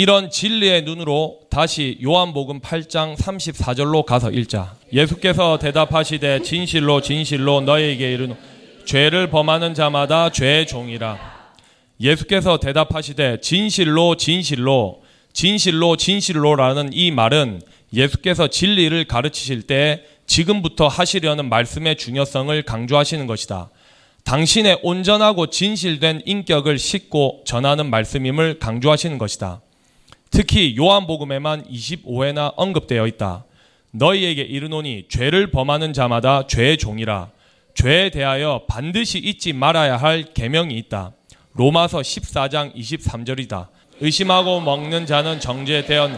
이런 진리의 눈으로 다시 요한복음 8장 34절로 가서 읽자. 예수께서 대답하시되 진실로 진실로 너희에게 이르노 죄를 범하는 자마다 죄의 종이라. 예수께서 대답하시되 진실로 진실로 진실로 진실로라는 이 말은 예수께서 진리를 가르치실 때 지금부터 하시려는 말씀의 중요성을 강조하시는 것이다. 당신의 온전하고 진실된 인격을 싣고 전하는 말씀임을 강조하시는 것이다. 특히 요한복음에만 25회나 언급되어 있다. 너희에게 이르노니 죄를 범하는 자마다 죄의 종이라. 죄에 대하여 반드시 잊지 말아야 할 계명이 있다. 로마서 14장 23절이다. 의심하고 먹는 자는 정죄되었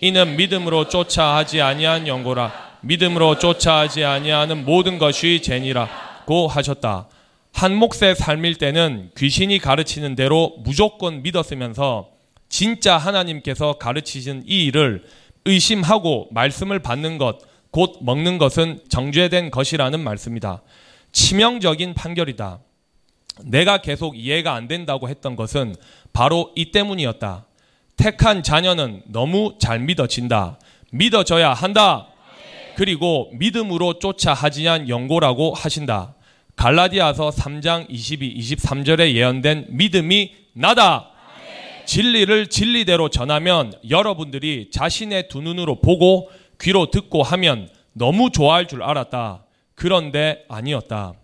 이는 믿음으로 쫓아 하지 아니한 연고라. 믿음으로 쫓아 하지 아니하는 모든 것이 죄니라고 하셨다. 한 몫의 삶일 때는 귀신이 가르치는 대로 무조건 믿었으면서 진짜 하나님께서 가르치신 이 일을 의심하고 말씀을 받는 것, 곧 먹는 것은 정죄된 것이라는 말씀이다. 치명적인 판결이다. 내가 계속 이해가 안 된다고 했던 것은 바로 이 때문이었다. 택한 자녀는 너무 잘 믿어진다. 믿어져야 한다. 그리고 믿음으로 쫓아 하지 않 영고라고 하신다. 갈라디아서 3장 22, 23절에 예언된 믿음이 나다. 진리를 진리대로 전하면 여러분들이 자신의 두 눈으로 보고 귀로 듣고 하면 너무 좋아할 줄 알았다. 그런데 아니었다.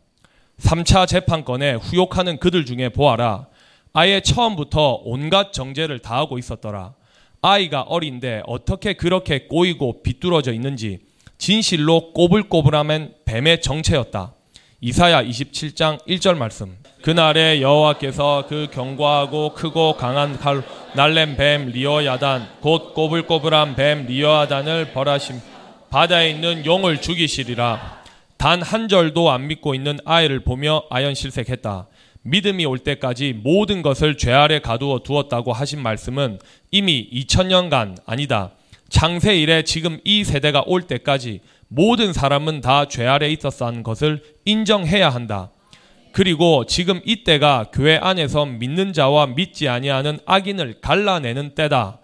3차 재판권에 후욕하는 그들 중에 보아라. 아예 처음부터 온갖 정죄를 다하고 있었더라. 아이가 어린데 어떻게 그렇게 꼬이고 비뚤어져 있는지 진실로 꼬불꼬불하면 뱀의 정체였다. 이사야 27장 1절 말씀. 그날에 여호와께서 그 견고하고 크고 강한 칼 날렘 뱀 리어야단 곧 꼬불꼬불한 뱀 리어야단을 벌하심 바다에 있는 용을 죽이시리라. 단 한 절도 안 믿고 있는 아이를 보며 아연실색했다. 믿음이 올 때까지 모든 것을 죄 아래 가두어 두었다고 하신 말씀은 이미 2000년간 아니다. 창세 이래 지금 이 세대가 올 때까지 모든 사람은 다 죄 아래 있었어 하는 것을 인정해야 한다. 그리고 지금 이 때가 교회 안에서 믿는 자와 믿지 아니하는 악인을 갈라내는 때다.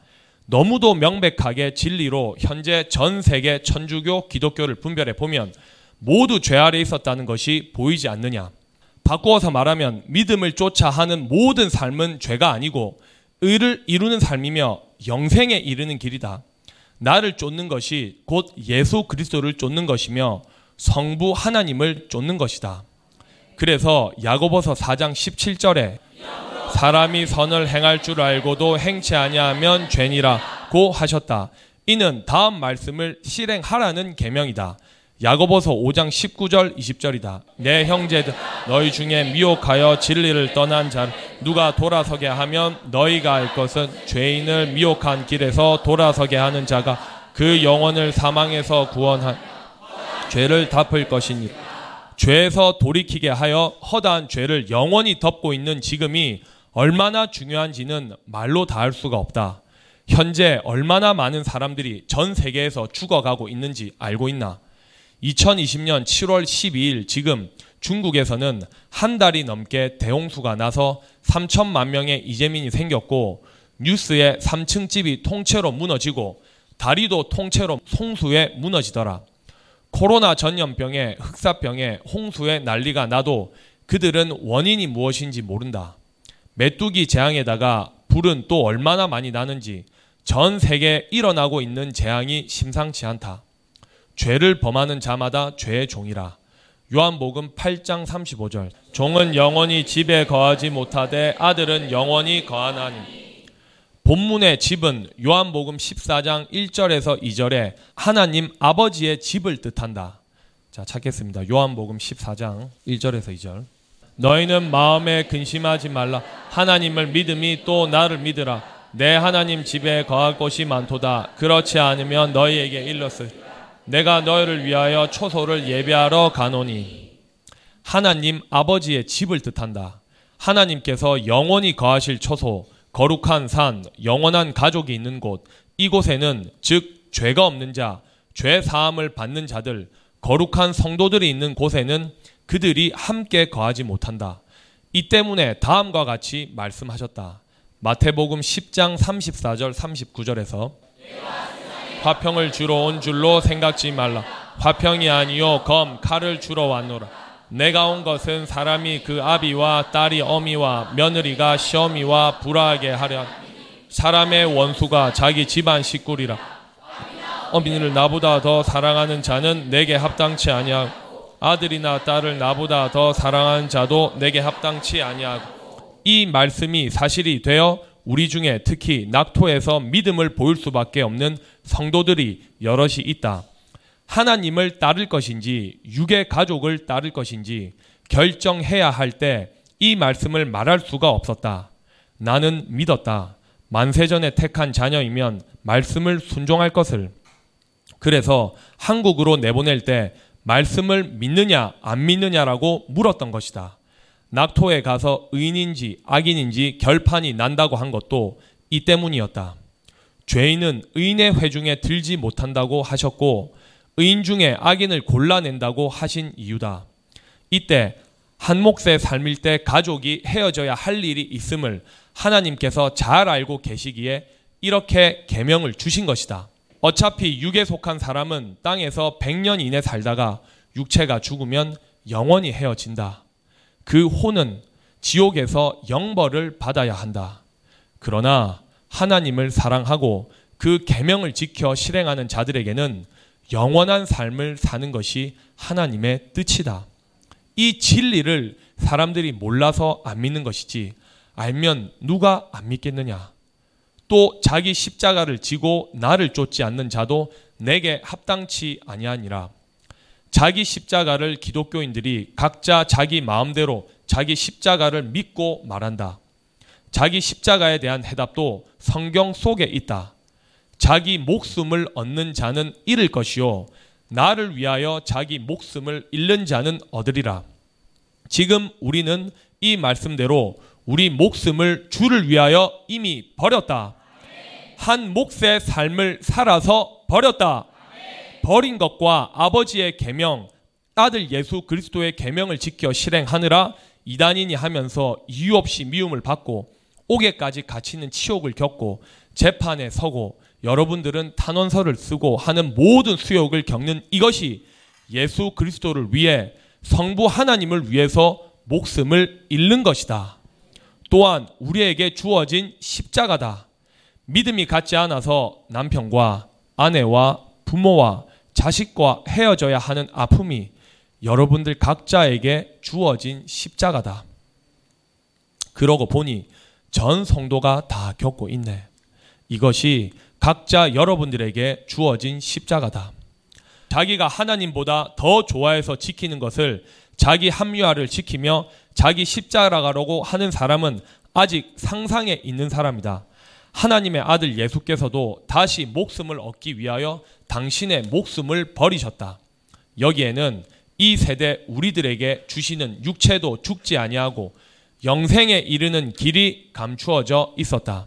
너무도 명백하게 진리로 현재 전 세계 천주교 기독교를 분별해 보면 모두 죄 아래 있었다는 것이 보이지 않느냐. 바꾸어서 말하면 믿음을 쫓아 하는 모든 삶은 죄가 아니고 의를 이루는 삶이며 영생에 이르는 길이다. 나를 쫓는 것이 곧 예수 그리스도를 쫓는 것이며 성부 하나님을 쫓는 것이다. 그래서 야고보서 4장 17절에 사람이 선을 행할 줄 알고도 행치 아니하면 죄니라고 하셨다. 이는 다음 말씀을 실행하라는 계명이다. 야고보서 5장 19절 20절이다. 내 형제들 너희 중에 미혹하여 진리를 떠난 자 누가 돌아서게 하면 너희가 알 것은 죄인을 미혹한 길에서 돌아서게 하는 자가 그 영혼을 사망에서 구원한 죄를 덮을 것이니 죄에서 돌이키게 하여 허다한 죄를 영원히 덮고 있는 지금이 얼마나 중요한지는 말로 다 할 수가 없다. 현재 얼마나 많은 사람들이 전 세계에서 죽어가고 있는지 알고 있나? 2020년 7월 12일 지금 중국에서는 한 달이 넘게 대홍수가 나서 3천만 명의 이재민이 생겼고 뉴스에 3층 집이 통째로 무너지고 다리도 통째로 홍수에 무너지더라. 코로나 전염병에 흑사병에 홍수에 난리가 나도 그들은 원인이 무엇인지 모른다. 메뚜기 재앙에다가 불은 또 얼마나 많이 나는지 전 세계에 일어나고 있는 재앙이 심상치 않다. 죄를 범하는 자마다 죄의 종이라. 요한복음 8장 35절. 종은 영원히 집에 거하지 못하되 아들은 영원히 거하나니. 본문의 집은 요한복음 14장 1절에서 2절에 하나님 아버지의 집을 뜻한다. 자, 찾겠습니다. 요한복음 14장 1절에서 2절. 너희는 마음에 근심하지 말라. 하나님을 믿음이 또 나를 믿으라. 내 하나님 집에 거할 곳이 많도다. 그렇지 않으면 너희에게 일렀을 내가 너희를 위하여 초소를 예배하러 가노니 하나님 아버지의 집을 뜻한다. 하나님께서 영원히 거하실 초소, 거룩한 산, 영원한 가족이 있는 곳, 이곳에는 즉 죄가 없는 자, 죄 사함을 받는 자들, 거룩한 성도들이 있는 곳에는 그들이 함께 거하지 못한다. 이 때문에 다음과 같이 말씀하셨다. 마태복음 10장 34절 39절에서 화평을 주러 온 줄로 생각지 말라. 화평이 아니요 검 칼을 주러 왔노라. 내가 온 것은 사람이 그 아비와 딸이 어미와 며느리가 시어미와 불화하게 하려 사람의 원수가 자기 집안 식구리라. 어미를 나보다 더 사랑하는 자는 내게 합당치 아니하고 아들이나 딸을 나보다 더 사랑하는 자도 내게 합당치 아니하고 이 말씀이 사실이 되어 우리 중에 특히 낙토에서 믿음을 보일 수밖에 없는 성도들이 여럿이 있다. 하나님을 따를 것인지 육의 가족을 따를 것인지 결정해야 할 때 이 말씀을 말할 수가 없었다. 나는 믿었다. 만세전에 택한 자녀이면 말씀을 순종할 것을. 그래서 한국으로 내보낼 때 말씀을 믿느냐 안 믿느냐라고 물었던 것이다. 낙토에 가서 의인인지 악인인지 결판이 난다고 한 것도 이 때문이었다. 죄인은 의인의 회중에 들지 못한다고 하셨고 의인 중에 악인을 골라낸다고 하신 이유다. 이때 한 몫의 삶일 때 가족이 헤어져야 할 일이 있음을 하나님께서 잘 알고 계시기에 이렇게 계명을 주신 것이다. 어차피 육에 속한 사람은 땅에서 100년 이내 살다가 육체가 죽으면 영원히 헤어진다. 그 혼은 지옥에서 영벌을 받아야 한다. 그러나 하나님을 사랑하고 그 계명을 지켜 실행하는 자들에게는 영원한 삶을 사는 것이 하나님의 뜻이다. 이 진리를 사람들이 몰라서 안 믿는 것이지 알면 누가 안 믿겠느냐. 또 자기 십자가를 지고 나를 쫓지 않는 자도 내게 합당치 아니하니라. 자기 십자가를 기독교인들이 각자 자기 마음대로 자기 십자가를 믿고 말한다. 자기 십자가에 대한 해답도 성경 속에 있다. 자기 목숨을 얻는 자는 잃을 것이요. 나를 위하여 자기 목숨을 잃는 자는 얻으리라. 지금 우리는 이 말씀대로 우리 목숨을 주를 위하여 이미 버렸다. 한 몫의 삶을 살아서 버렸다. 버린 것과 아버지의 계명, 아들 예수 그리스도의 계명을 지켜 실행하느라 이단인이 하면서 이유 없이 미움을 받고 옥에까지 갇히는 치욕을 겪고 재판에 서고 여러분들은 탄원서를 쓰고 하는 모든 수욕을 겪는 이것이 예수 그리스도를 위해 성부 하나님을 위해서 목숨을 잃는 것이다. 또한 우리에게 주어진 십자가다. 믿음이 같지 않아서 남편과 아내와 부모와 자식과 헤어져야 하는 아픔이 여러분들 각자에게 주어진 십자가다. 그러고 보니 전 성도가 다 겪고 있네. 이것이 각자 여러분들에게 주어진 십자가다. 자기가 하나님보다 더 좋아해서 지키는 것을 자기 합리화를 지키며 자기 십자가라고 하는 사람은 아직 상상에 있는 사람이다. 하나님의 아들 예수께서도 다시 목숨을 얻기 위하여 당신의 목숨을 버리셨다. 여기에는 이 세대 우리들에게 주시는 육체도 죽지 아니하고 영생에 이르는 길이 감추어져 있었다.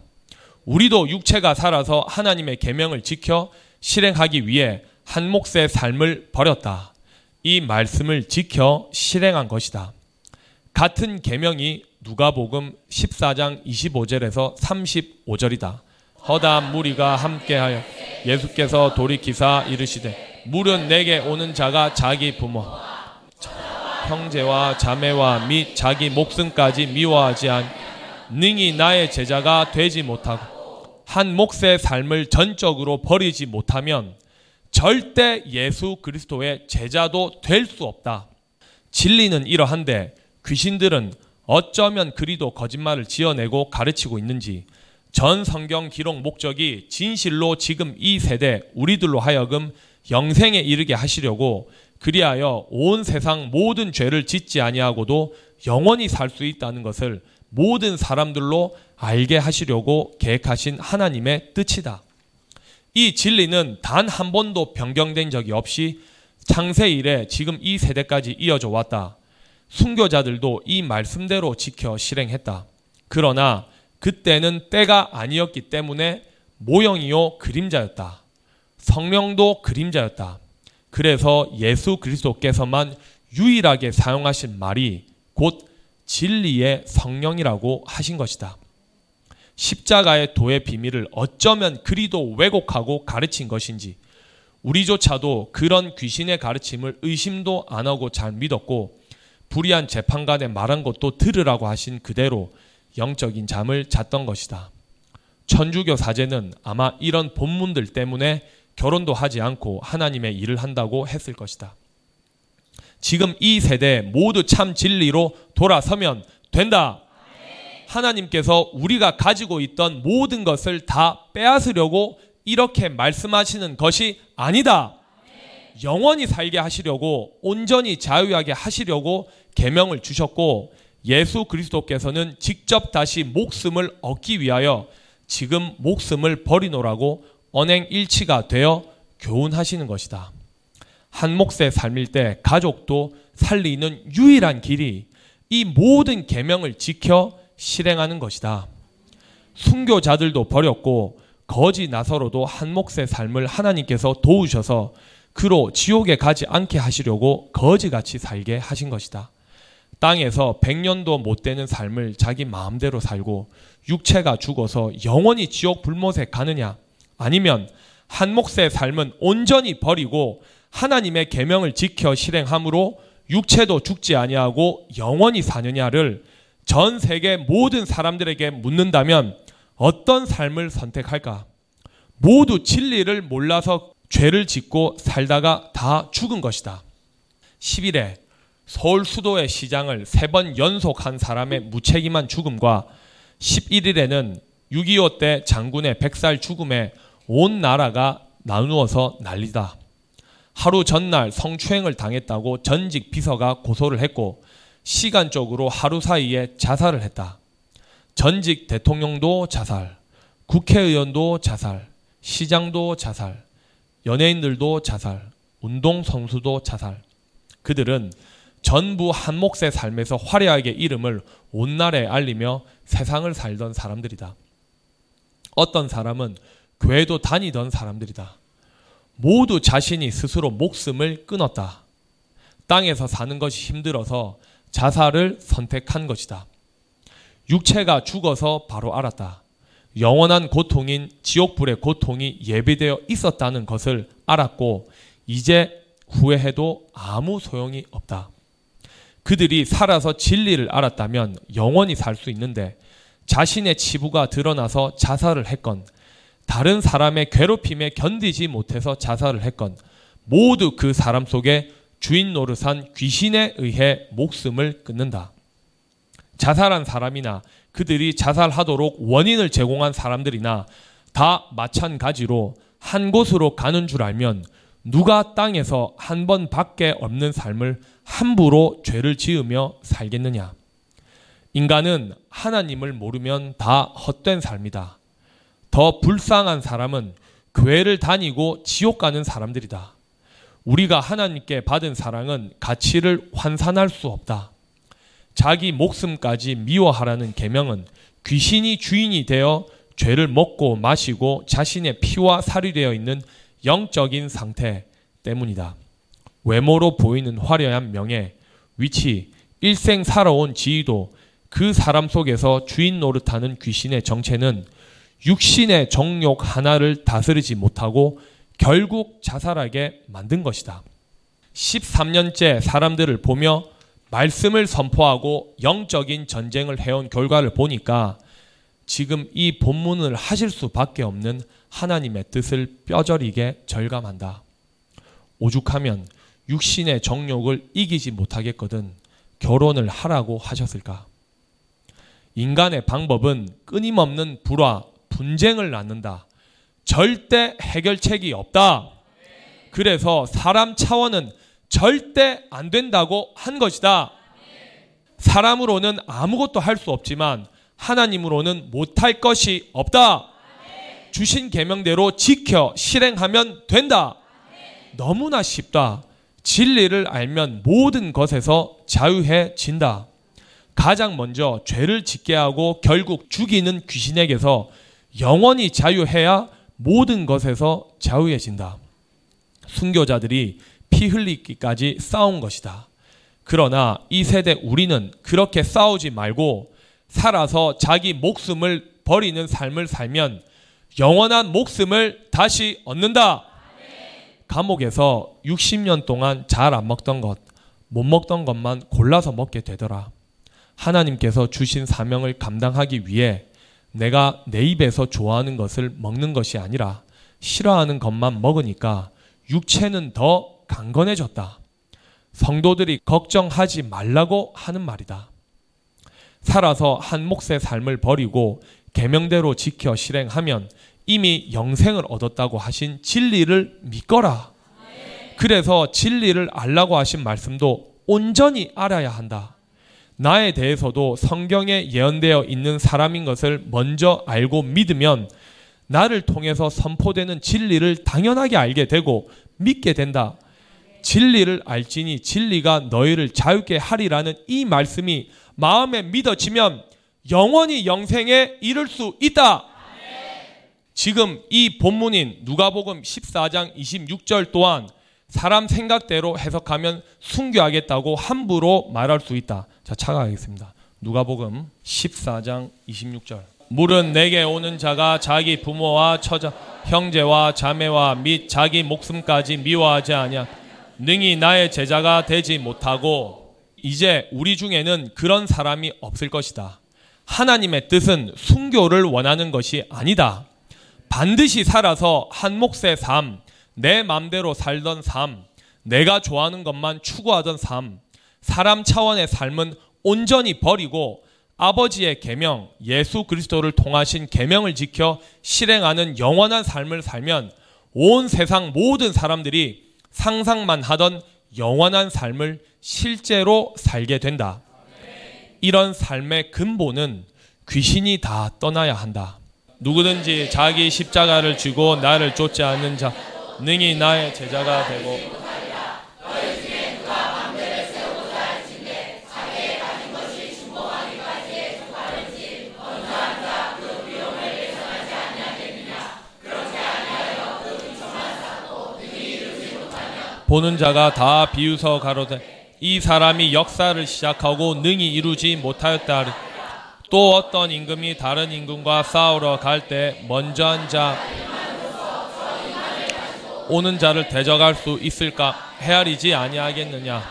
우리도 육체가 살아서 하나님의 계명을 지켜 실행하기 위해 한 몫의 삶을 버렸다. 이 말씀을 지켜 실행한 것이다. 같은 계명이 누가복음 14장 25절에서 35절이다. 허다한 무리가 함께하여 예수께서 돌이키사 이르시되 물은 내게 오는 자가 자기 부모 형제와 자매와 및 자기 목숨까지 미워하지 않 능히 나의 제자가 되지 못하고 한 몫의 삶을 전적으로 버리지 못하면 절대 예수 그리스도의 제자도 될 수 없다. 진리는 이러한데 귀신들은 어쩌면 그리도 거짓말을 지어내고 가르치고 있는지 전 성경 기록 목적이 진실로 지금 이 세대 우리들로 하여금 영생에 이르게 하시려고 그리하여 온 세상 모든 죄를 짓지 아니하고도 영원히 살 수 있다는 것을 모든 사람들로 알게 하시려고 계획하신 하나님의 뜻이다. 이 진리는 단 한 번도 변경된 적이 없이 창세 이래 지금 이 세대까지 이어져 왔다. 순교자들도 이 말씀대로 지켜 실행했다. 그러나 그때는 때가 아니었기 때문에 모형이요 그림자였다. 성령도 그림자였다. 그래서 예수 그리스도께서만 유일하게 사용하신 말이 곧 진리의 성령이라고 하신 것이다. 십자가의 도의 비밀을 어쩌면 그리도 왜곡하고 가르친 것인지 우리조차도 그런 귀신의 가르침을 의심도 안 하고 잘 믿었고 불의한 재판관의 말한 것도 들으라고 하신 그대로 영적인 잠을 잤던 것이다. 천주교 사제는 아마 이런 본문들 때문에 결혼도 하지 않고 하나님의 일을 한다고 했을 것이다. 지금 이 세대 모두 참 진리로 돌아서면 된다. 하나님께서 우리가 가지고 있던 모든 것을 다 빼앗으려고 이렇게 말씀하시는 것이 아니다. 영원히 살게 하시려고 온전히 자유하게 하시려고 계명을 주셨고 예수 그리스도께서는 직접 다시 목숨을 얻기 위하여 지금 목숨을 버리노라고 언행 일치가 되어 교훈하시는 것이다. 한 몫의 삶일 때 가족도 살리는 유일한 길이 이 모든 계명을 지켜 실행하는 것이다. 순교자들도 버렸고 거지 나서로도 한 몫의 삶을 하나님께서 도우셔서 그로 지옥에 가지 않게 하시려고 거지같이 살게 하신 것이다. 땅에서 백년도 못 되는 삶을 자기 마음대로 살고 육체가 죽어서 영원히 지옥 불못에 가느냐 아니면 한 몫의 삶은 온전히 버리고 하나님의 계명을 지켜 실행함으로 육체도 죽지 아니하고 영원히 사느냐를 전 세계 모든 사람들에게 묻는다면 어떤 삶을 선택할까? 모두 진리를 몰라서 죄를 짓고 살다가 다 죽은 것이다. 10일에 서울 수도의 시장을 세 번 연속한 사람의 무책임한 죽음과 11일에는 6.25 때 장군의 백살 죽음에 온 나라가 나누어서 난리다. 하루 전날 성추행을 당했다고 전직 비서가 고소를 했고 시간적으로 하루 사이에 자살을 했다. 전직 대통령도 자살, 국회의원도 자살, 시장도 자살, 연예인들도 자살, 운동선수도 자살. 그들은 전부 한 몫의 삶에서 화려하게 이름을 온날에 알리며 세상을 살던 사람들이다. 어떤 사람은 교회도 다니던 사람들이다. 모두 자신이 스스로 목숨을 끊었다. 땅에서 사는 것이 힘들어서 자살을 선택한 것이다. 육체가 죽어서 바로 알았다. 영원한 고통인 지옥불의 고통이 예비되어 있었다는 것을 알았고 이제 후회해도 아무 소용이 없다. 그들이 살아서 진리를 알았다면 영원히 살 수 있는데 자신의 치부가 드러나서 자살을 했건 다른 사람의 괴롭힘에 견디지 못해서 자살을 했건 모두 그 사람 속에 주인 노릇한 귀신에 의해 목숨을 끊는다. 자살한 사람이나 그들이 자살하도록 원인을 제공한 사람들이나 다 마찬가지로 한 곳으로 가는 줄 알면 누가 땅에서 한 번밖에 없는 삶을 함부로 죄를 지으며 살겠느냐? 인간은 하나님을 모르면 다 헛된 삶이다. 더 불쌍한 사람은 교회를 다니고 지옥 가는 사람들이다. 우리가 하나님께 받은 사랑은 가치를 환산할 수 없다. 자기 목숨까지 미워하라는 계명은 귀신이 주인이 되어 죄를 먹고 마시고 자신의 피와 살이 되어 있는 영적인 상태 때문이다. 외모로 보이는 화려한 명예, 위치, 일생 살아온 지위도 그 사람 속에서 주인 노릇하는 귀신의 정체는 육신의 정욕 하나를 다스리지 못하고 결국 자살하게 만든 것이다. 13년째 사람들을 보며 말씀을 선포하고 영적인 전쟁을 해온 결과를 보니까 지금 이 본문을 하실 수밖에 없는 하나님의 뜻을 뼈저리게 절감한다. 오죽하면 육신의 정욕을 이기지 못하겠거든 결혼을 하라고 하셨을까? 인간의 방법은 끊임없는 불화, 분쟁을 낳는다. 절대 해결책이 없다. 그래서 사람 차원은 절대 안 된다고 한 것이다. 사람으로는 아무것도 할 수 없지만 하나님으로는 못할 것이 없다. 주신 계명대로 지켜 실행하면 된다. 너무나 쉽다. 진리를 알면 모든 것에서 자유해진다. 가장 먼저 죄를 짓게 하고 결국 죽이는 귀신에게서 영원히 자유해야 모든 것에서 자유해진다. 순교자들이 피 흘리기까지 싸운 것이다. 그러나 이 세대 우리는 그렇게 싸우지 말고 살아서 자기 목숨을 버리는 삶을 살면 영원한 목숨을 다시 얻는다. 감옥에서 60년 동안 잘 안 먹던 것, 못 먹던 것만 골라서 먹게 되더라. 하나님께서 주신 사명을 감당하기 위해 내가 내 입에서 좋아하는 것을 먹는 것이 아니라 싫어하는 것만 먹으니까 육체는 더 강건해졌다. 성도들이 걱정하지 말라고 하는 말이다. 살아서 한 몫의 삶을 버리고 계명대로 지켜 실행하면 이미 영생을 얻었다고 하신 진리를 믿거라. 그래서 진리를 알라고 하신 말씀도 온전히 알아야 한다. 나에 대해서도 성경에 예언되어 있는 사람인 것을 먼저 알고 믿으면 나를 통해서 선포되는 진리를 당연하게 알게 되고 믿게 된다. 진리를 알지니 진리가 너희를 자유케 하리라는 이 말씀이 마음에 믿어지면 영원히 영생에 이를 수 있다. 지금 이 본문인 누가복음 14장 26절 또한 사람 생각대로 해석하면 순교하겠다고 함부로 말할 수 있다. 자, 차가하겠습니다. 누가복음 14장 26절. 물은 내게 오는 자가 자기 부모와 처자, 형제와 자매와 및 자기 목숨까지 미워하지 아니하 능히 나의 제자가 되지 못하고 이제 우리 중에는 그런 사람이 없을 것이다. 하나님의 뜻은 순교를 원하는 것이 아니다. 반드시 살아서 한 몫의 삶, 내 맘대로 살던 삶, 내가 좋아하는 것만 추구하던 삶, 사람 차원의 삶은 온전히 버리고 아버지의 계명, 예수 그리스도를 통하신 계명을 지켜 실행하는 영원한 삶을 살면 온 세상 모든 사람들이 상상만 하던 영원한 삶을 실제로 살게 된다. 이런 삶의 근본은 귀신이 다 떠나야 한다. 누구든지 자기 십자가를 쥐고 나를 쫓지 않는 자 능히 나의 제자가 되고 보는 자가 다 비웃어 가로되 이 사람이 역사를 시작하고 능히 이루지 못하였다. 또 어떤 임금이 다른 임금과 싸우러 갈 때 먼저 한 자 오는 자를 대적할 수 있을까 헤아리지 아니하겠느냐.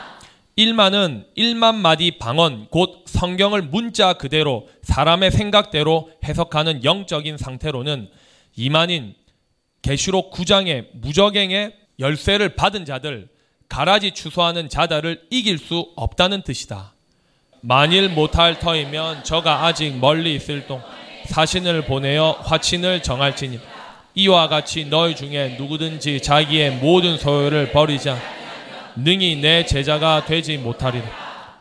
1만은 1만 마디 방언 곧 성경을 문자 그대로 사람의 생각대로 해석하는 영적인 상태로는 2만인 계시록 9장의 무적행의 열쇠를 받은 자들 가라지 추수하는 자들을 이길 수 없다는 뜻이다. 만일 못할 터이면 저가 아직 멀리 있을 동 사신을 보내어 화친을 정할지니 이와 같이 너희 중에 누구든지 자기의 모든 소유를 버리자 능히 내 제자가 되지 못하리라.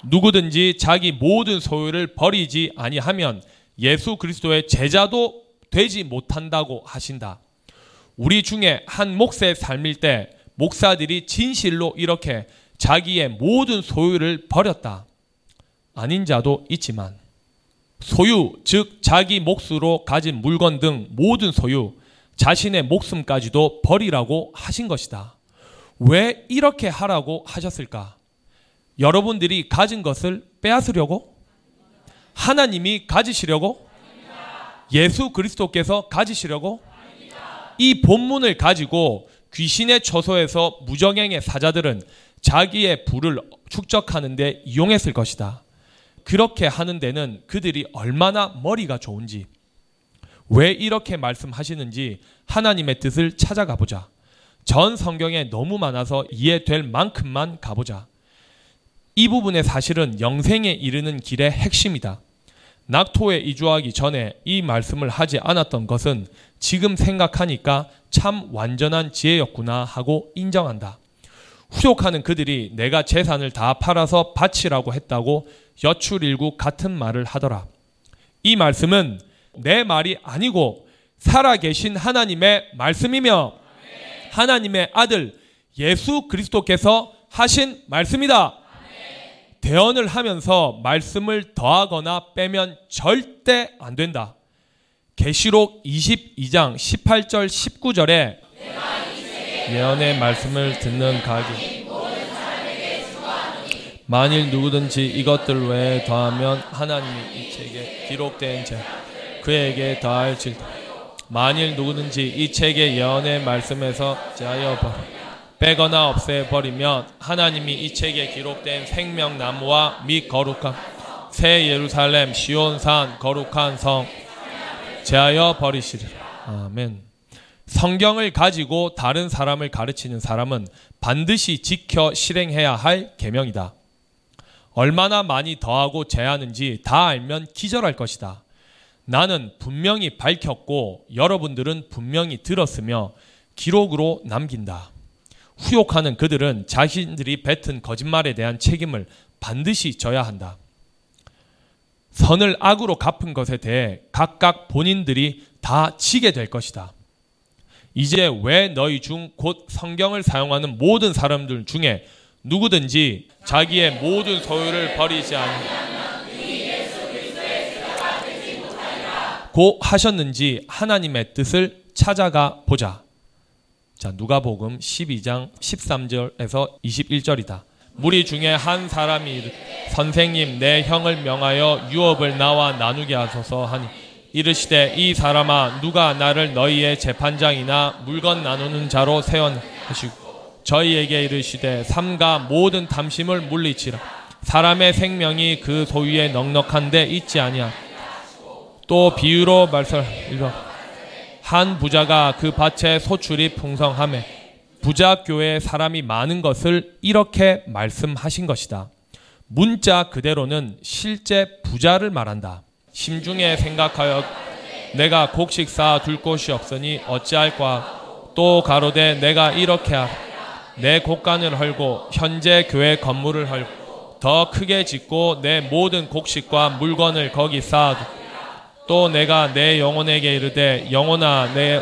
누구든지 자기 모든 소유를 버리지 아니하면 예수 그리스도의 제자도 되지 못한다고 하신다. 우리 중에 한 목사의 삶일 때 목사들이 진실로 이렇게 자기의 모든 소유를 버렸다. 아닌 자도 있지만 소유, 즉 자기 몫으로 가진 물건 등 모든 소유, 자신의 목숨까지도 버리라고 하신 것이다. 왜 이렇게 하라고 하셨을까? 여러분들이 가진 것을 빼앗으려고? 하나님이 가지시려고? 예수 그리스도께서 가지시려고? 이 본문을 가지고 귀신의 처소에서 무정행의 사자들은 자기의 부를 축적하는데 이용했을 것이다. 그렇게 하는 데는 그들이 얼마나 머리가 좋은지, 왜 이렇게 말씀하시는지 하나님의 뜻을 찾아가 보자. 전 성경에 너무 많아서 이해될 만큼만 가보자. 이 부분의 사실은 영생에 이르는 길의 핵심이다. 낙토에 이주하기 전에 이 말씀을 하지 않았던 것은 지금 생각하니까 참 완전한 지혜였구나 하고 인정한다. 후욕하는 그들이 내가 재산을 다 팔아서 바치라고 했다고 여출일구 같은 말을 하더라. 이 말씀은 내 말이 아니고 살아계신 하나님의 말씀이며 하나님의 아들 예수 그리스도께서 하신 말씀이다. 대언을 하면서 말씀을 더하거나 빼면 절대 안 된다. 계시록 22장 18절 19절에 예언의 말씀을 듣는 각이 만일 누구든지 이것들 외에 더하면 하나님이 이 책에 기록된 죄 그에게 더할지 만일 누구든지 이 책의 예언의 말씀에서 제하여 빼거나 없애버리면 하나님이 이 책에 기록된 생명나무와 및 거룩한 새 예루살렘 시온산 거룩한 성 제하여 버리시리라. 아멘. 성경을 가지고 다른 사람을 가르치는 사람은 반드시 지켜 실행해야 할 계명이다. 얼마나 많이 더하고 제하는지 다 알면 기절할 것이다. 나는 분명히 밝혔고 여러분들은 분명히 들었으며 기록으로 남긴다. 후욕하는 그들은 자신들이 뱉은 거짓말에 대한 책임을 반드시 져야 한다. 선을 악으로 갚은 것에 대해 각각 본인들이 다 지게 될 것이다. 이제 왜 너희 중 곧 성경을 사용하는 모든 사람들 중에 누구든지 자기의 모든 소유를 버리지 않고 고 하셨는지 하나님의 뜻을 찾아가 보자. 자, 누가복음 12장 13절에서 21절이다. 무리 중에 한 사람이 선생님 내 형을 명하여 유업을 나와 나누게 하소서 하니 이르시되 이 사람아 누가 나를 너희의 재판장이나 물건 나누는 자로 세원하시고 저희에게 이르시되 삼가 모든 탐심을 물리치라. 사람의 생명이 그 소유에 넉넉한데 있지 아니하. 또 비유로 말씀 읽어 한 부자가 그 밭에 소출이 풍성함에 부자 교회에 사람이 많은 것을 이렇게 말씀하신 것이다. 문자 그대로는 실제 부자를 말한다. 심중에 생각하여 내가 곡식 쌓둘 곳이 없으니 어찌할까 또 가로되 내가 이렇게 내 곡간을 헐고 현재 교회 건물을 헐고 더 크게 짓고 내 모든 곡식과 물건을 거기 쌓아두 또 내가 내 영혼에게 이르되 영혼아 내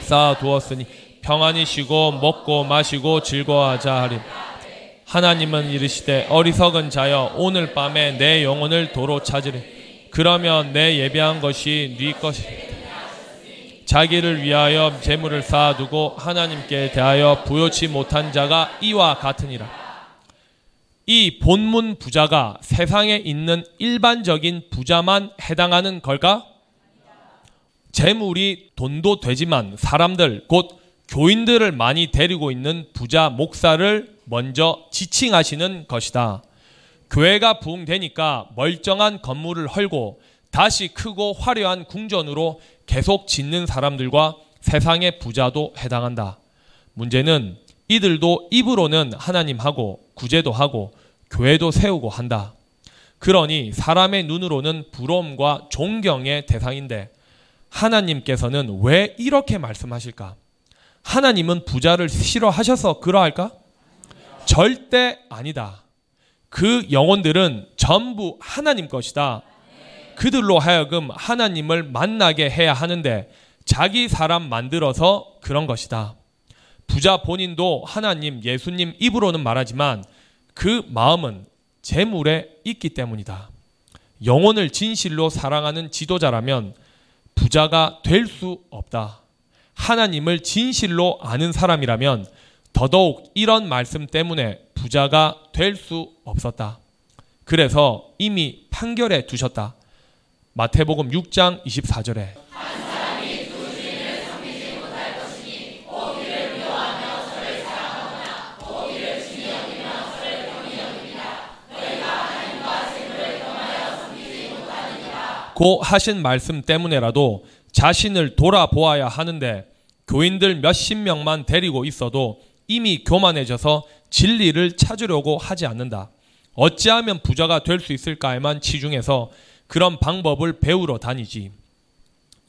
쌓아두었으니 평안히 쉬고 먹고 마시고 즐거워하자 하리. 하나님은 이르시되 어리석은 자여 오늘 밤에 내 영혼을 도로 찾으리. 그러면 내 예배한 것이 네 것이. 자기를 위하여 재물을 쌓아두고 하나님께 대하여 부여치 못한 자가 이와 같으니라. 이 본문 부자가 세상에 있는 일반적인 부자만 해당하는 걸까? 재물이 돈도 되지만 사람들 곧 교인들을 많이 데리고 있는 부자 목사를 먼저 지칭하시는 것이다. 교회가 부흥되니까 멀쩡한 건물을 헐고 다시 크고 화려한 궁전으로 계속 짓는 사람들과 세상의 부자도 해당한다. 문제는 이들도 입으로는 하나님하고 구제도 하고 교회도 세우고 한다. 그러니 사람의 눈으로는 부러움과 존경의 대상인데 하나님께서는 왜 이렇게 말씀하실까? 하나님은 부자를 싫어하셔서 그러할까? 절대 아니다. 그 영혼들은 전부 하나님 것이다. 그들로 하여금 하나님을 만나게 해야 하는데 자기 사람 만들어서 그런 것이다. 부자 본인도 하나님, 예수님 입으로는 말하지만 그 마음은 재물에 있기 때문이다. 영혼을 진실로 사랑하는 지도자라면 부자가 될 수 없다. 하나님을 진실로 아는 사람이라면 더더욱 이런 말씀 때문에 부자가 될 수 없었다. 그래서 이미 판결해 두셨다. 마태복음 6장 24절에 고 하신 말씀 때문에라도 자신을 돌아보아야 하는데 교인들 몇십 명만 데리고 있어도 이미 교만해져서 진리를 찾으려고 하지 않는다. 어찌하면 부자가 될 수 있을까에만 치중해서 그런 방법을 배우러 다니지.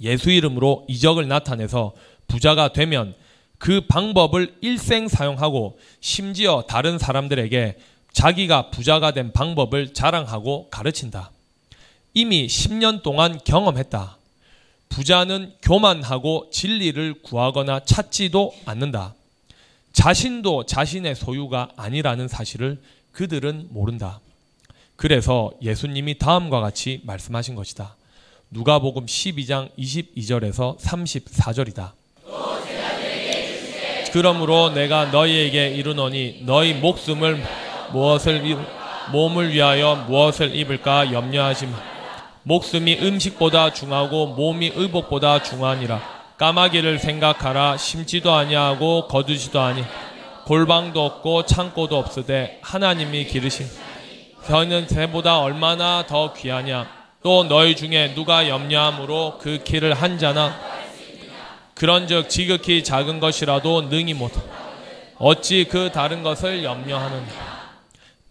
예수 이름으로 이적을 나타내서 부자가 되면 그 방법을 일생 사용하고 심지어 다른 사람들에게 자기가 부자가 된 방법을 자랑하고 가르친다. 이미 10년 동안 경험했다. 부자는 교만하고 진리를 구하거나 찾지도 않는다. 자신도 자신의 소유가 아니라는 사실을 그들은 모른다. 그래서 예수님이 다음과 같이 말씀하신 것이다. 누가복음 12장 22절에서 34절이다. 그러므로 내가 너희에게 이르노니 너희 목숨을 무엇을 몸을 위하여 무엇을 입을까 염려하지 마. 목숨이 음식보다 중하고 몸이 의복보다 중하니라. 까마귀를 생각하라. 심지도 아니하고 거두지도 아니. 골방도 없고 창고도 없으되 하나님이 기르신 너희는 새보다 얼마나 더 귀하냐? 또 너희 중에 누가 염려함으로 그 키를 한 자나? 그런즉 지극히 작은 것이라도 능히 못 어찌 그 다른 것을 염려하느냐?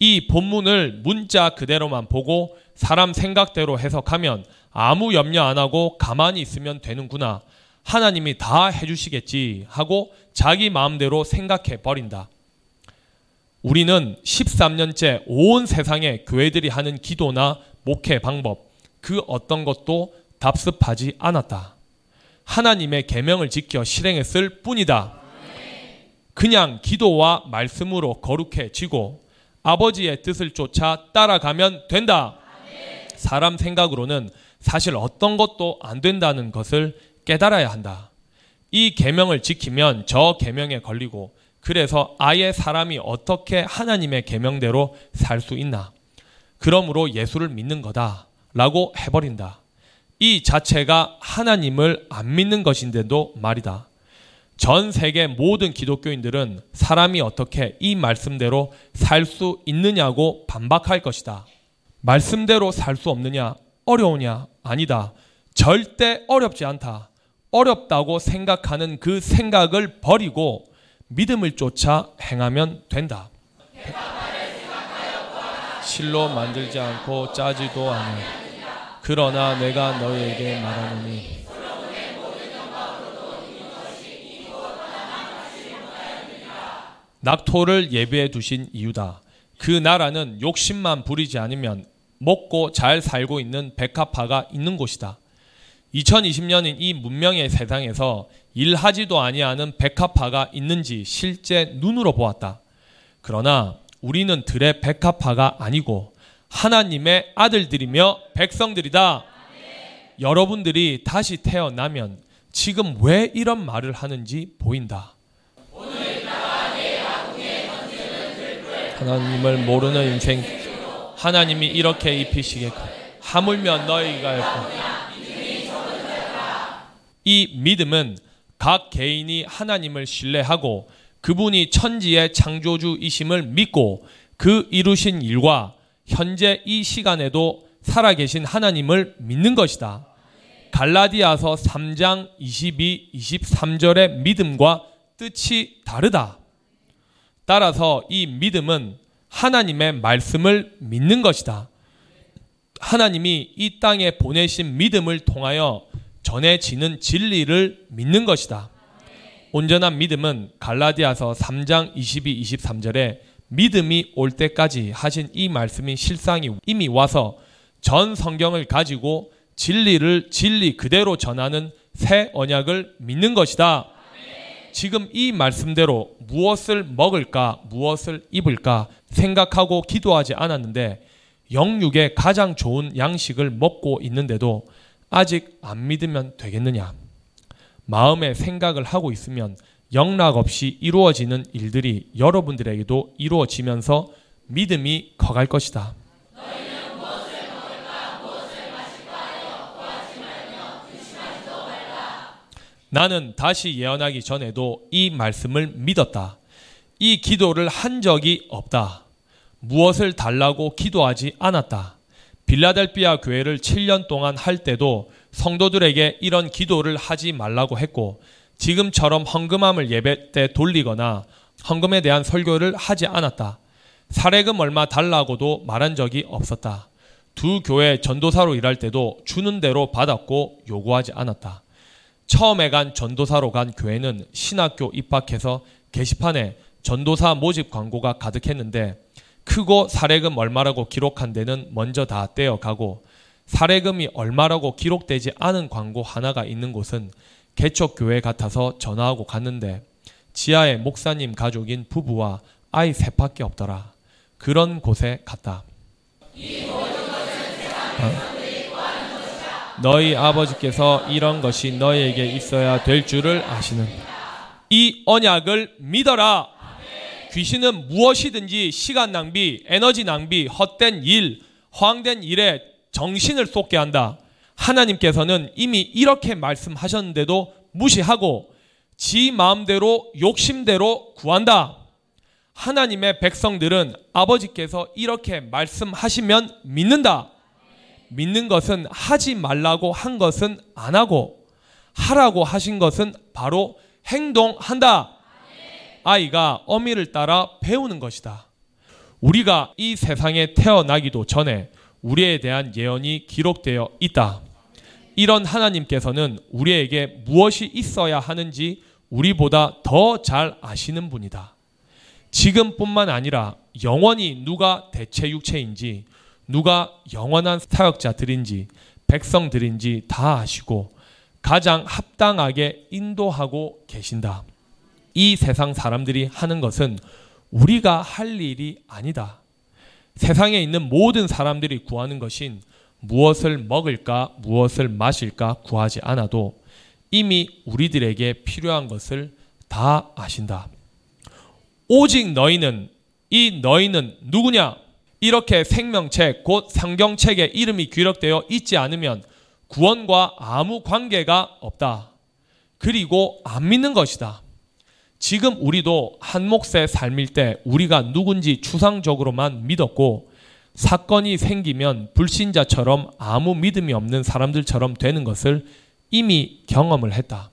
이 본문을 문자 그대로만 보고 사람 생각대로 해석하면 아무 염려 안 하고 가만히 있으면 되는구나. 하나님이 다 해주시겠지 하고 자기 마음대로 생각해 버린다. 우리는 13년째 온 세상의 교회들이 하는 기도나 목회 방법 그 어떤 것도 답습하지 않았다. 하나님의 계명을 지켜 실행했을 뿐이다. 그냥 기도와 말씀으로 거룩해지고 아버지의 뜻을 쫓아 따라가면 된다. 사람 생각으로는 사실 어떤 것도 안 된다는 것을 깨달아야 한다. 이 계명을 지키면 저 계명에 걸리고 그래서 아예 사람이 어떻게 하나님의 계명대로 살 수 있나? 그러므로 예수를 믿는 거다라고 해버린다. 이 자체가 하나님을 안 믿는 것인데도 말이다. 전 세계 모든 기독교인들은 사람이 어떻게 이 말씀대로 살 수 있느냐고 반박할 것이다. 말씀대로 살 수 없느냐? 어려우냐? 아니다. 절대 어렵지 않다. 어렵다고 생각하는 그 생각을 버리고 믿음을 쫓아 행하면 된다. 실로 만들지 않고 짜지도 않아. 그러나 내가 너희에게 말하노니 낙토를 예배해 두신 이유다. 그 나라는 욕심만 부리지 않으면 먹고 잘 살고 있는 백합화가 있는 곳이다. 2020년인 이 문명의 세상에서 일하지도 아니하는 백합화가 있는지 실제 눈으로 보았다. 그러나 우리는 들의 백합화가 아니고 하나님의 아들들이며 백성들이다. 여러분들이 다시 태어나면 지금 왜 이런 말을 하는지 보인다. 하나님을 모르는 인생 하나님이 이렇게 입히시겠고 하물며 너희가 이 믿음은 각 개인이 하나님을 신뢰하고 그분이 천지의 창조주이심을 믿고 그 이루신 일과 현재 이 시간에도 살아계신 하나님을 믿는 것이다. 갈라디아서 3장 22, 23절의 믿음과 뜻이 다르다. 따라서 이 믿음은 하나님의 말씀을 믿는 것이다. 하나님이 이 땅에 보내신 믿음을 통하여 전해지는 진리를 믿는 것이다. 온전한 믿음은 갈라디아서 3장 22, 23절에 믿음이 올 때까지 하신 이 말씀이 실상이 이미 와서 전 성경을 가지고 진리를 진리 그대로 전하는 새 언약을 믿는 것이다. 지금 이 말씀대로 무엇을 먹을까, 무엇을 입을까 생각하고 기도하지 않았는데 영육의 가장 좋은 양식을 먹고 있는데도 아직 안 믿으면 되겠느냐? 마음의 생각을 하고 있으면 영락 없이 이루어지는 일들이 여러분들에게도 이루어지면서 믿음이 커갈 것이다. 나는 다시 예언하기 전에도 이 말씀을 믿었다. 이 기도를 한 적이 없다. 무엇을 달라고 기도하지 않았다. 빌라델비아 교회를 7년 동안 할 때도 성도들에게 이런 기도를 하지 말라고 했고 지금처럼 헌금함을 예배 때 돌리거나 헌금에 대한 설교를 하지 않았다. 사례금 얼마 달라고도 말한 적이 없었다. 두 교회 전도사로 일할 때도 주는 대로 받았고 요구하지 않았다. 처음에 간 전도사로 간 교회는 신학교 입학해서 게시판에 전도사 모집 광고가 가득했는데 크고 사례금 얼마라고 기록한 데는 먼저 다 떼어가고 사례금이 얼마라고 기록되지 않은 광고 하나가 있는 곳은 개척교회 같아서 전화하고 갔는데 지하에 목사님 가족인 부부와 아이 셋밖에 없더라. 그런 곳에 갔다. 어? 너희 아버지께서 이런 것이 너희에게 있어야 될 줄을 아시는 이 언약을 믿어라. 귀신은 무엇이든지 시간 낭비, 에너지 낭비, 헛된 일, 허황된 일에 정신을 쏟게 한다. 하나님께서는 이미 이렇게 말씀하셨는데도 무시하고 지 마음대로 욕심대로 구한다. 하나님의 백성들은 아버지께서 이렇게 말씀하시면 믿는다. 믿는 것은 하지 말라고 한 것은 안 하고 하라고 하신 것은 바로 행동한다. 아이가 어미를 따라 배우는 것이다. 우리가 이 세상에 태어나기도 전에 우리에 대한 예언이 기록되어 있다. 이런 하나님께서는 우리에게 무엇이 있어야 하는지 우리보다 더 잘 아시는 분이다. 지금뿐만 아니라 영원히 누가 대체 육체인지, 누가 영원한 사역자들인지, 백성들인지 다 아시고 가장 합당하게 인도하고 계신다. 이 세상 사람들이 하는 것은 우리가 할 일이 아니다. 세상에 있는 모든 사람들이 구하는 것인 무엇을 먹을까, 무엇을 마실까 구하지 않아도 이미 우리들에게 필요한 것을 다 아신다. 오직 너희는 이 너희는 누구냐? 이렇게 생명책 곧 성경책에 이름이 기록되어 있지 않으면 구원과 아무 관계가 없다. 그리고 안 믿는 것이다. 지금 우리도 한 몫의 삶일 때 우리가 누군지 추상적으로만 믿었고 사건이 생기면 불신자처럼 아무 믿음이 없는 사람들처럼 되는 것을 이미 경험을 했다.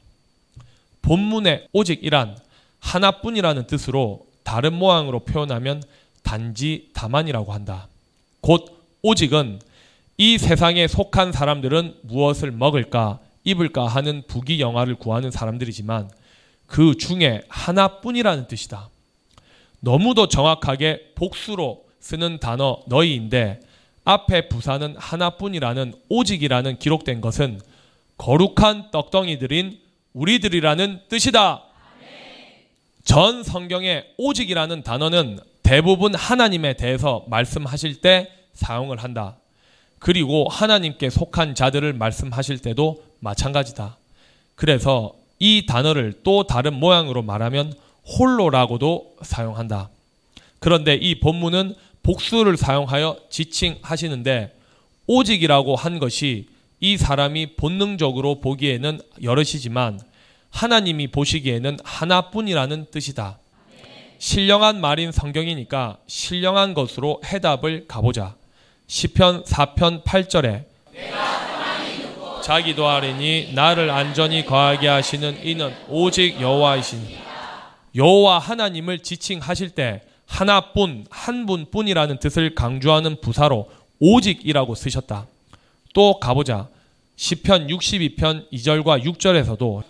본문의 오직이란 하나뿐이라는 뜻으로 다른 모양으로 표현하면 단지 다만이라고 한다. 곧 오직은 이 세상에 속한 사람들은 무엇을 먹을까 입을까 하는 부귀 영화를 구하는 사람들이지만 그 중에 하나뿐이라는 뜻이다. 너무도 정확하게 복수로 쓰는 단어 너희인데 앞에 부사는 하나뿐이라는 오직이라는 기록된 것은 거룩한 떡덩이들인 우리들이라는 뜻이다. 전 성경의 오직이라는 단어는 대부분 하나님에 대해서 말씀하실 때 사용을 한다. 그리고 하나님께 속한 자들을 말씀하실 때도 마찬가지다. 그래서 이 단어를 또 다른 모양으로 말하면 홀로라고도 사용한다. 그런데 이 본문은 복수를 사용하여 지칭하시는데 오직이라고 한 것이 이 사람이 본능적으로 보기에는 여럿이지만 하나님이 보시기에는 하나뿐이라는 뜻이다. 신령한 말인 성경이니까 신령한 것으로 해답을 가보자. 시편 4편 8절에 자기도 하리니 나를 안전히 거하게 하시는 이는 오직 여호와이시니 여호와 하나님을 지칭하실 때 하나뿐 한 분뿐이라는 뜻을 강조하는 부사로 오직이라고 쓰셨다. 또 가보자. 시편 62편 2절과 6절에서도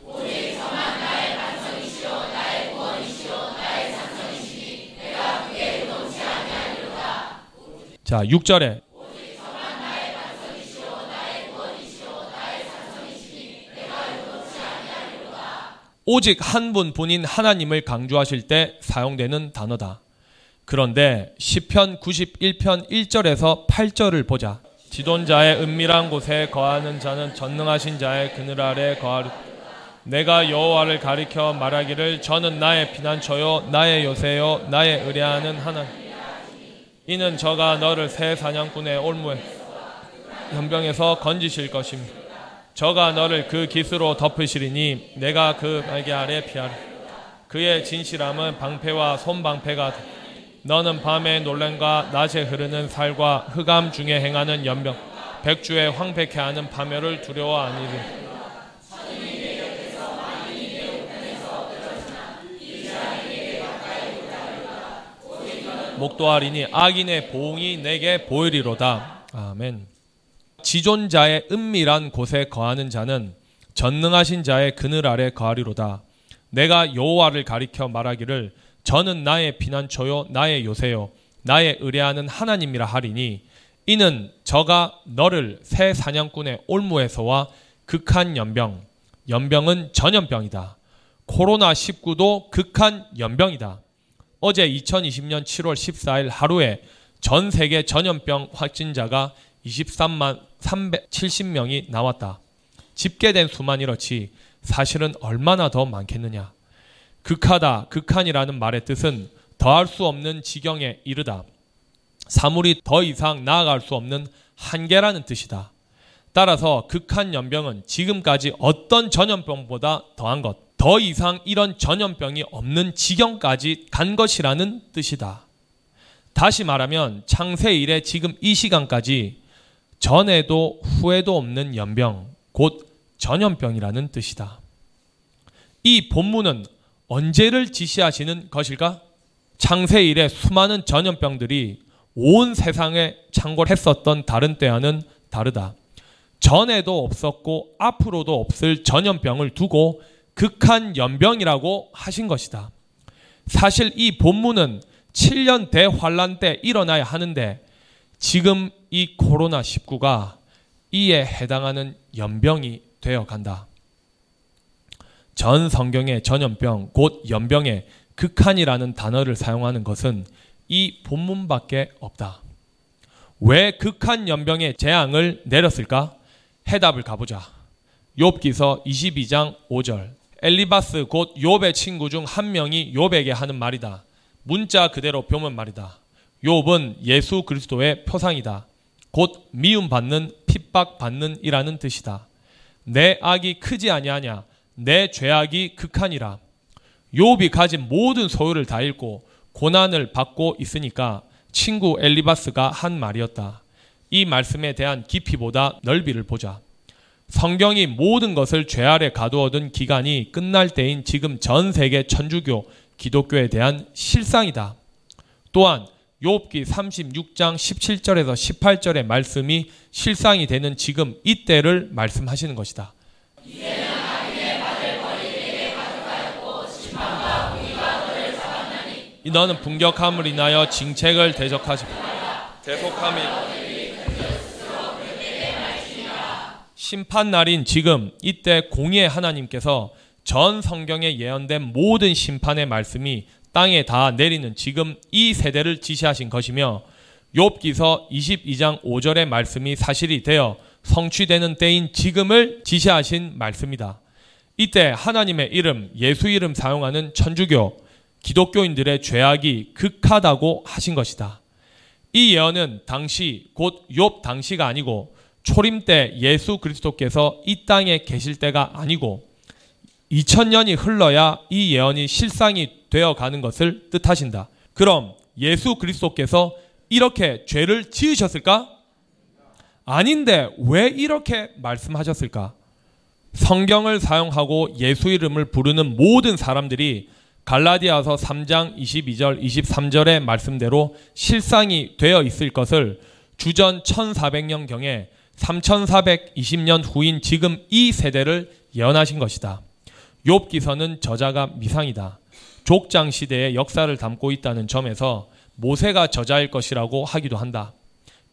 자, 6절에 오직 한 분뿐인 하나님을 강조하실 때 사용되는 단어다. 그런데 시편 91편 1절에서 8절을 보자. 지존자의 은밀한 곳에 거하는 자는 전능하신 자의 그늘 아래 거하리. 내가 여호와를 가리켜 말하기를 저는 나의 피난처요 나의 요새요 나의 의뢰하는 하나님. 이는 저가 너를 새 사냥꾼의 올무에 연병에서 건지실 것입니다. 저가 너를 그 깃으로 덮으시리니 내가 그 날개 아래 피하리. 그의 진실함은 방패와 손방패가 너는 밤에 놀랜과 낮에 흐르는 살과 흑암 중에 행하는 연병 백주에 황폐케 하는 파멸을 두려워 아니리. 목도하리니 악인의 보응이 내게 보이리로다. 아멘. 지존자의 은밀한 곳에 거하는 자는 전능하신 자의 그늘 아래 거하리로다. 내가 여호와를 가리켜 말하기를 저는 나의 피난처요 나의 요새요 나의 의뢰하는 하나님이라 하리니 이는 저가 너를 새 사냥꾼의 올무에서와 극한 연병 연병은 전염병이다. 코로나 19도 극한 연병이다. 어제 2020년 7월 14일 하루에 전 세계 전염병 확진자가 23만 370명이 나왔다. 집계된 수만 이렇지 사실은 얼마나 더 많겠느냐. 극하다, 극한이라는 말의 뜻은 더할 수 없는 지경에 이르다. 사물이 더 이상 나아갈 수 없는 한계라는 뜻이다. 따라서 극한 연병은 지금까지 어떤 전염병보다 더한 것, 더 이상 이런 전염병이 없는 지경까지 간 것이라는 뜻이다. 다시 말하면 창세 이래 지금 이 시간까지 전에도 후에도 없는 연병, 곧 전염병이라는 뜻이다. 이 본문은 언제를 지시하시는 것일까? 창세 이래 수많은 전염병들이 온 세상에 창궐했었던 다른 때와는 다르다. 전에도 없었고 앞으로도 없을 전염병을 두고 극한 연병이라고 하신 것이다. 사실 이 본문은 7년 대환란 때 일어나야 하는데 지금 이 코로나 19가 이에 해당하는 연병이 되어 간다. 전 성경의 전염병, 곧 연병의 극한이라는 단어를 사용하는 것은 이 본문밖에 없다. 왜 극한 연병의 재앙을 내렸을까? 해답을 가보자. 욥기서 22장 5절. 엘리바스 곧 욥의 친구 중 한 명이 욥에게 하는 말이다. 문자 그대로 표면 말이다. 욥은 예수 그리스도의 표상이다. 곧 미움 받는 핍박 받는 이라는 뜻이다. 내 악이 크지 아니하냐 내 죄악이 극하니라. 욥이 가진 모든 소유를 다 잃고 고난을 받고 있으니까 친구 엘리바스가 한 말이었다. 이 말씀에 대한 깊이보다 넓이를 보자. 성경이 모든 것을 죄 아래 가두어둔 기간이 끝날 때인 지금 전 세계 천주교, 기독교에 대한 실상이다. 또한 욥기 36장 17절에서 18절의 말씀이 실상이 되는 지금 이때를 말씀하시는 것이다. 너는 분격함을 인하여 징책을 대적하지 대속함이 심판 날인 지금 이때 공의의 하나님께서 전 성경에 예언된 모든 심판의 말씀이 땅에 다 내리는 지금 이 세대를 지시하신 것이며 욥기서 22장 5절의 말씀이 사실이 되어 성취되는 때인 지금을 지시하신 말씀이다. 이때 하나님의 이름, 예수 이름 사용하는 천주교, 기독교인들의 죄악이 극하다고 하신 것이다. 이 예언은 당시 곧 욥 당시가 아니고 초림 때 예수 그리스도께서 이 땅에 계실 때가 아니고 2000년이 흘러야 이 예언이 실상이 되어 가는 것을 뜻하신다. 그럼 예수 그리스도께서 이렇게 죄를 지으셨을까? 아닌데 왜 이렇게 말씀하셨을까? 성경을 사용하고 예수 이름을 부르는 모든 사람들이 갈라디아서 3장 22절 23절의 말씀대로 실상이 되어 있을 것을 주전 1400년경에 3420년 후인 지금 이 세대를 예언하신 것이다. 욥 기서는 저자가 미상이다. 족장 시대의 역사를 담고 있다는 점에서 모세가 저자일 것이라고 하기도 한다.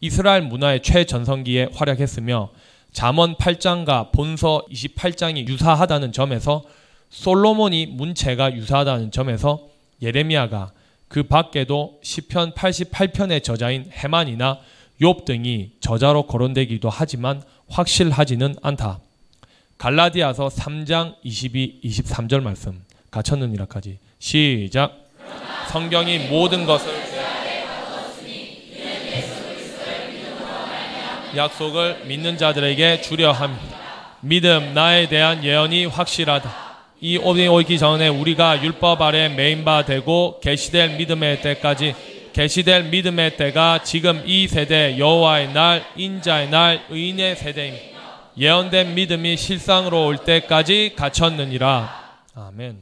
이스라엘 문화의 최전성기에 활약했으며 잠언 8장과 본서 28장이 유사하다는 점에서 솔로몬이 문체가 유사하다는 점에서 예레미야가 그 밖에도 시편 88편의 저자인 해만이나 욥 등이 저자로 거론되기도 하지만 확실하지는 않다. 갈라디아서 3장 22, 23절 말씀 갖췄느니라까지 시작 성경이 모든 것을 약속을 믿는 자들에게 주려 합니다. 믿음 나에 대한 예언이 확실하다. 이 오기 전에 우리가 율법 아래 메인바 되고 계시될 믿음의 때까지 계시될 믿음의 때가 지금 이 세대 여호와의 날 인자의 날 의인의 세대입니다. 예언된 믿음이 실상으로 올 때까지 갇혔느니라. 아멘.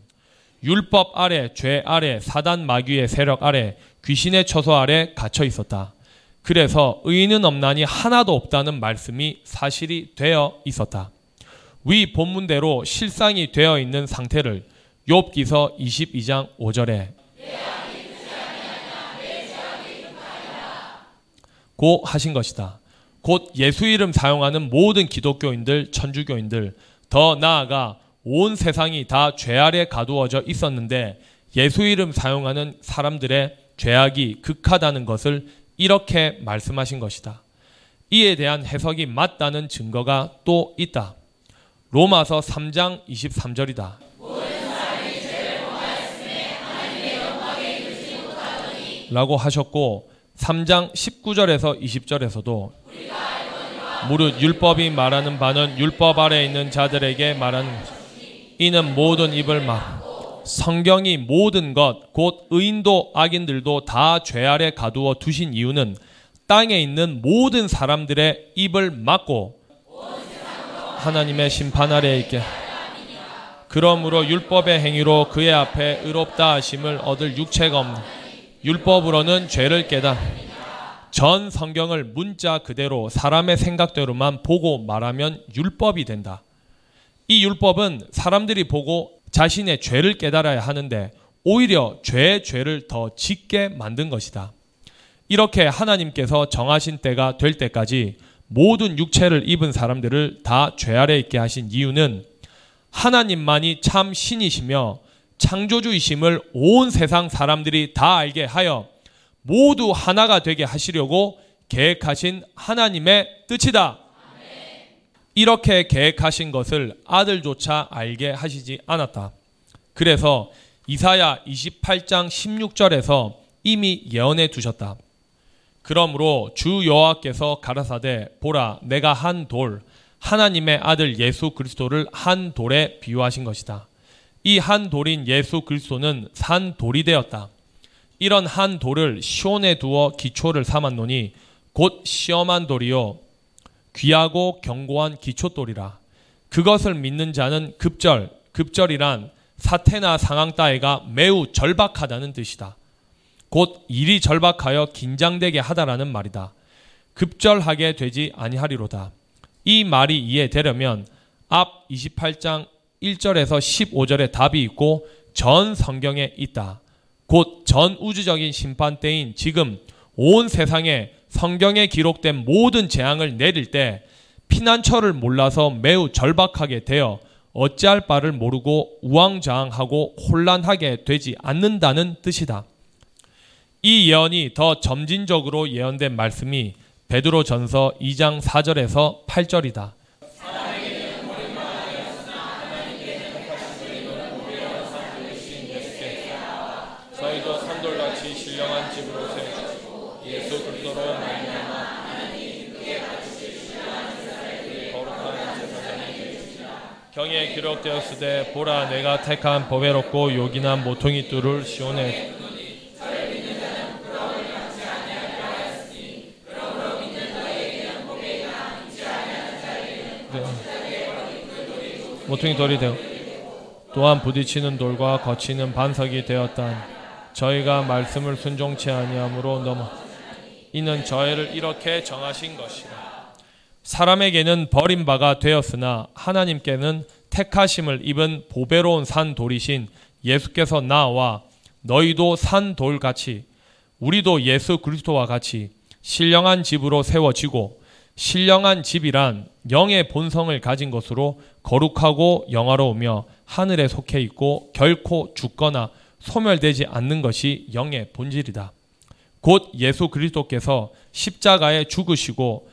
율법 아래, 죄 아래, 사단 마귀의 세력 아래, 귀신의 처소 아래 갇혀 있었다. 그래서 의인은 없나니 하나도 없다는 말씀이 사실이 되어 있었다. 위 본문대로 실상이 되어 있는 상태를 욥기서 22장 5절에 고 하신 것이다. 곧 예수 이름 사용하는 모든 기독교인들, 천주교인들, 더 나아가 온 세상이 다 죄 아래 가두어져 있었는데 예수 이름 사용하는 사람들의 죄악이 극하다는 것을 이렇게 말씀하신 것이다. 이에 대한 해석이 맞다는 증거가 또 있다. 로마서 3장 23절이다. 라고 하셨고 3장 19절에서 20절에서도 무릇 율법이 말하는 바는 율법 아래 있는 자들에게 말하는 이는 모든 입을 막 성경이 모든 것 곧 의인도 악인들도 다 죄 아래 가두어 두신 이유는 땅에 있는 모든 사람들의 입을 막고 하나님의 심판 아래 있게 그러므로 율법의 행위로 그의 앞에 의롭다 하심을 얻을 육체가 없는 율법으로는 죄를 깨다 전 성경을 문자 그대로 사람의 생각대로만 보고 말하면 율법이 된다. 이 율법은 사람들이 보고 자신의 죄를 깨달아야 하는데 오히려 죄의 죄를 더 짓게 만든 것이다. 이렇게 하나님께서 정하신 때가 될 때까지 모든 육체를 입은 사람들을 다 죄 아래 있게 하신 이유는 하나님만이 참 신이시며 창조주이심을 온 세상 사람들이 다 알게 하여 모두 하나가 되게 하시려고 계획하신 하나님의 뜻이다. 이렇게 계획하신 것을 아들조차 알게 하시지 않았다. 그래서 이사야 28장 16절에서 이미 예언해 두셨다. 그러므로 주 여호와께서 가라사대 보라 내가 한 돌 하나님의 아들 예수 그리스도를 한 돌에 비유하신 것이다. 이 한 돌인 예수 그리스도는 산 돌이 되었다. 이런 한 돌을 시온에 두어 기초를 삼았노니 곧 시험한 돌이요 귀하고 견고한 기초돌이라. 그것을 믿는 자는 급절, 급절이란 사태나 상황 따위가 매우 절박하다는 뜻이다. 곧 일이 절박하여 긴장되게 하다라는 말이다. 급절하게 되지 아니하리로다. 이 말이 이해되려면 앞 28장 1절에서 15절에 답이 있고 전 성경에 있다. 곧 전 우주적인 심판 때인 지금 온 세상에 성경에 기록된 모든 재앙을 내릴 때 피난처를 몰라서 매우 절박하게 되어 어찌할 바를 모르고 우왕좌왕하고 혼란하게 되지 않는다는 뜻이다. 이 예언이 더 점진적으로 예언된 말씀이 베드로 전서 2장 4절에서 8절이다. 경에 기록되었으되 보라 내가 택한 보배롭고 요긴한 모퉁이 뚫을 시온에 모퉁이 돌이 되어 또한 부딪히는 돌과 거치는 반석이 되었다. 저희가 말씀을 순종치 아니함으로 넘어 이는 저희를 이렇게 정하신 것이라. 사람에게는 버림바가 되었으나 하나님께는 택하심을 입은 보배로운 산 돌이신 예수께서 나와 너희도 산 돌같이 우리도 예수 그리스도와 같이 신령한 집으로 세워지고 신령한 집이란 영의 본성을 가진 것으로 거룩하고 영화로우며 하늘에 속해 있고 결코 죽거나 소멸되지 않는 것이 영의 본질이다. 곧 예수 그리스도께서 십자가에 죽으시고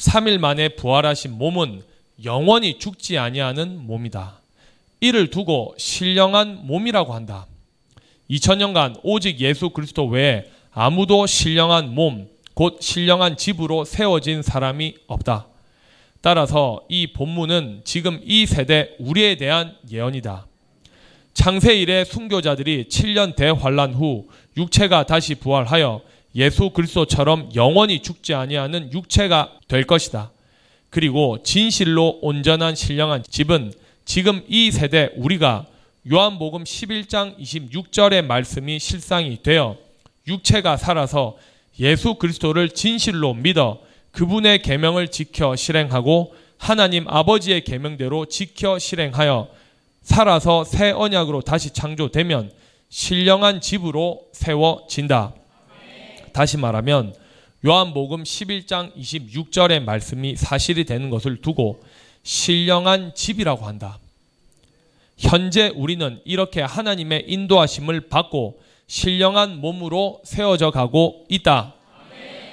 3일 만에 부활하신 몸은 영원히 죽지 아니하는 몸이다. 이를 두고 신령한 몸이라고 한다. 2000년간 오직 예수 그리스도 외에 아무도 신령한 몸, 곧 신령한 집으로 세워진 사람이 없다. 따라서 이 본문은 지금 이 세대 우리에 대한 예언이다. 창세 이래 순교자들이 7년 대환란 후 육체가 다시 부활하여 예수 그리스도처럼 영원히 죽지 아니하는 육체가 될 것이다. 그리고 진실로 온전한 신령한 집은 지금 이 세대 우리가 요한복음 11장 26절의 말씀이 실상이 되어 육체가 살아서 예수 그리스도를 진실로 믿어 그분의 계명을 지켜 실행하고 하나님 아버지의 계명대로 지켜 실행하여 살아서 새 언약으로 다시 창조되면 신령한 집으로 세워진다. 다시 말하면 요한복음 11장 26절의 말씀이 사실이 되는 것을 두고 신령한 집이라고 한다. 현재 우리는 이렇게 하나님의 인도하심을 받고 신령한 몸으로 세워져 가고 있다.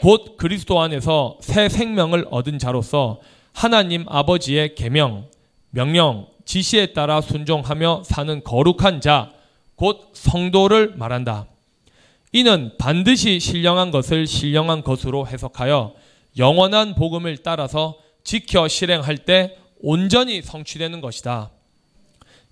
곧 그리스도 안에서 새 생명을 얻은 자로서 하나님 아버지의 계명, 명령, 지시에 따라 순종하며 사는 거룩한 자, 곧 성도를 말한다. 이는 반드시 신령한 것을 신령한 것으로 해석하여 영원한 복음을 따라서 지켜 실행할 때 온전히 성취되는 것이다.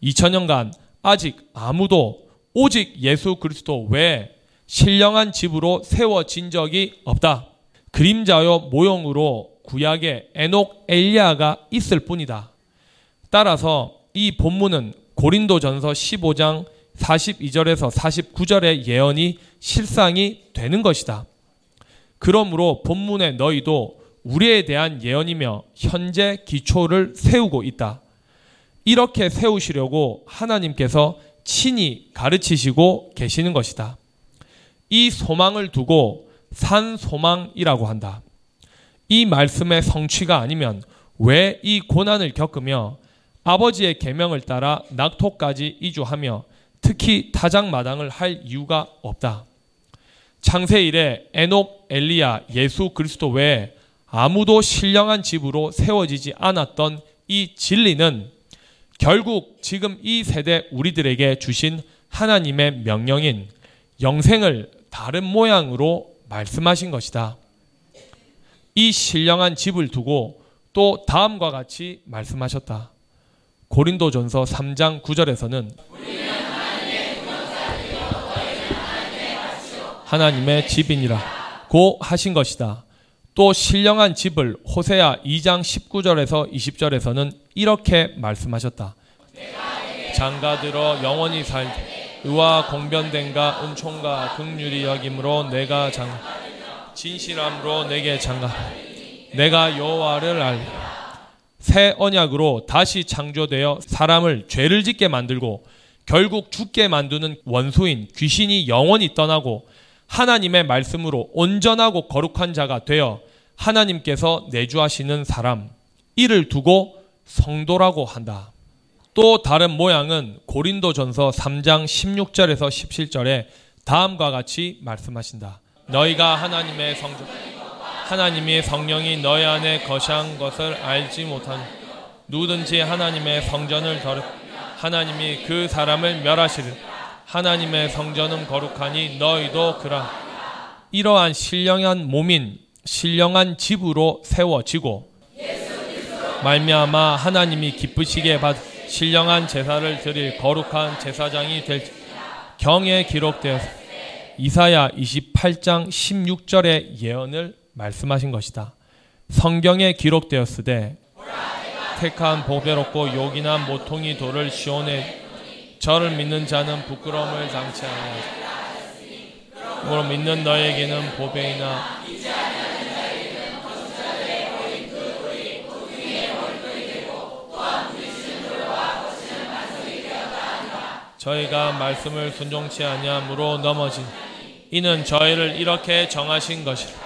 2000년간 아직 아무도 오직 예수 그리스도 외에 신령한 집으로 세워진 적이 없다. 그림자요 모형으로 구약의 에녹 엘리야가 있을 뿐이다. 따라서 이 본문은 고린도전서 15장 42절에서 49절의 예언이 실상이 되는 것이다. 그러므로 본문의 너희도 우리에 대한 예언이며 현재 기초를 세우고 있다. 이렇게 세우시려고 하나님께서 친히 가르치시고 계시는 것이다. 이 소망을 두고 산 소망이라고 한다. 이 말씀의 성취가 아니면 왜 이 고난을 겪으며 아버지의 계명을 따라 낙토까지 이주하며 특히 타작마당을 할 이유가 없다. 창세 이래 에녹, 엘리야, 예수 그리스도 외에 아무도 신령한 집으로 세워지지 않았던 이 진리는 결국 지금 이 세대 우리들에게 주신 하나님의 명령인 영생을 다른 모양으로 말씀하신 것이다. 이 신령한 집을 두고 또 다음과 같이 말씀하셨다. 고린도전서 3장 9절에서는 하나님의 집이니라 고 하신 것이다. 또 신령한 집을 호세아 2장 19절에서 20절에서는 이렇게 말씀하셨다. 장가들어 영원히 살 의와 공변된가 은총과 극률이 여김으로 내가 장 진실함으로 내게 장가 내가 여호와를 알새 언약으로 다시 창조되어 사람을 죄를 짓게 만들고 결국 죽게 만드는 원수인 귀신이 영원히 떠나고 하나님의 말씀으로 온전하고 거룩한 자가 되어 하나님께서 내주하시는 사람 이를 두고 성도라고 한다. 또 다른 모양은 고린도전서 3장 16절에서 17절에 다음과 같이 말씀하신다. 너희가 하나님의 성전 하나님의 성령이 너희 안에 거시한 것을 알지 못한 누구든지 하나님의 성전을 더럽 하나님이 그 사람을 멸하시리 하나님의 성전은 거룩하니 너희도 그라 이러한 신령한 몸인 신령한 집으로 세워지고 말미암아 하나님이 기쁘시게 받 신령한 제사를 드릴 거룩한 제사장이 될 경에 기록되어 이사야 28장 16절의 예언을 말씀하신 것이다. 성경에 기록되었으되 택한 보배롭고 요긴한 모퉁이 돌을 시온에 저를 믿는 자는 부끄러움을 당치 아니하리라. 그러 믿는 너에게는 보배이나 저희가 말씀을 순종치 아니함으로 넘어진 이는 저희를 이렇게 정하신 것이라.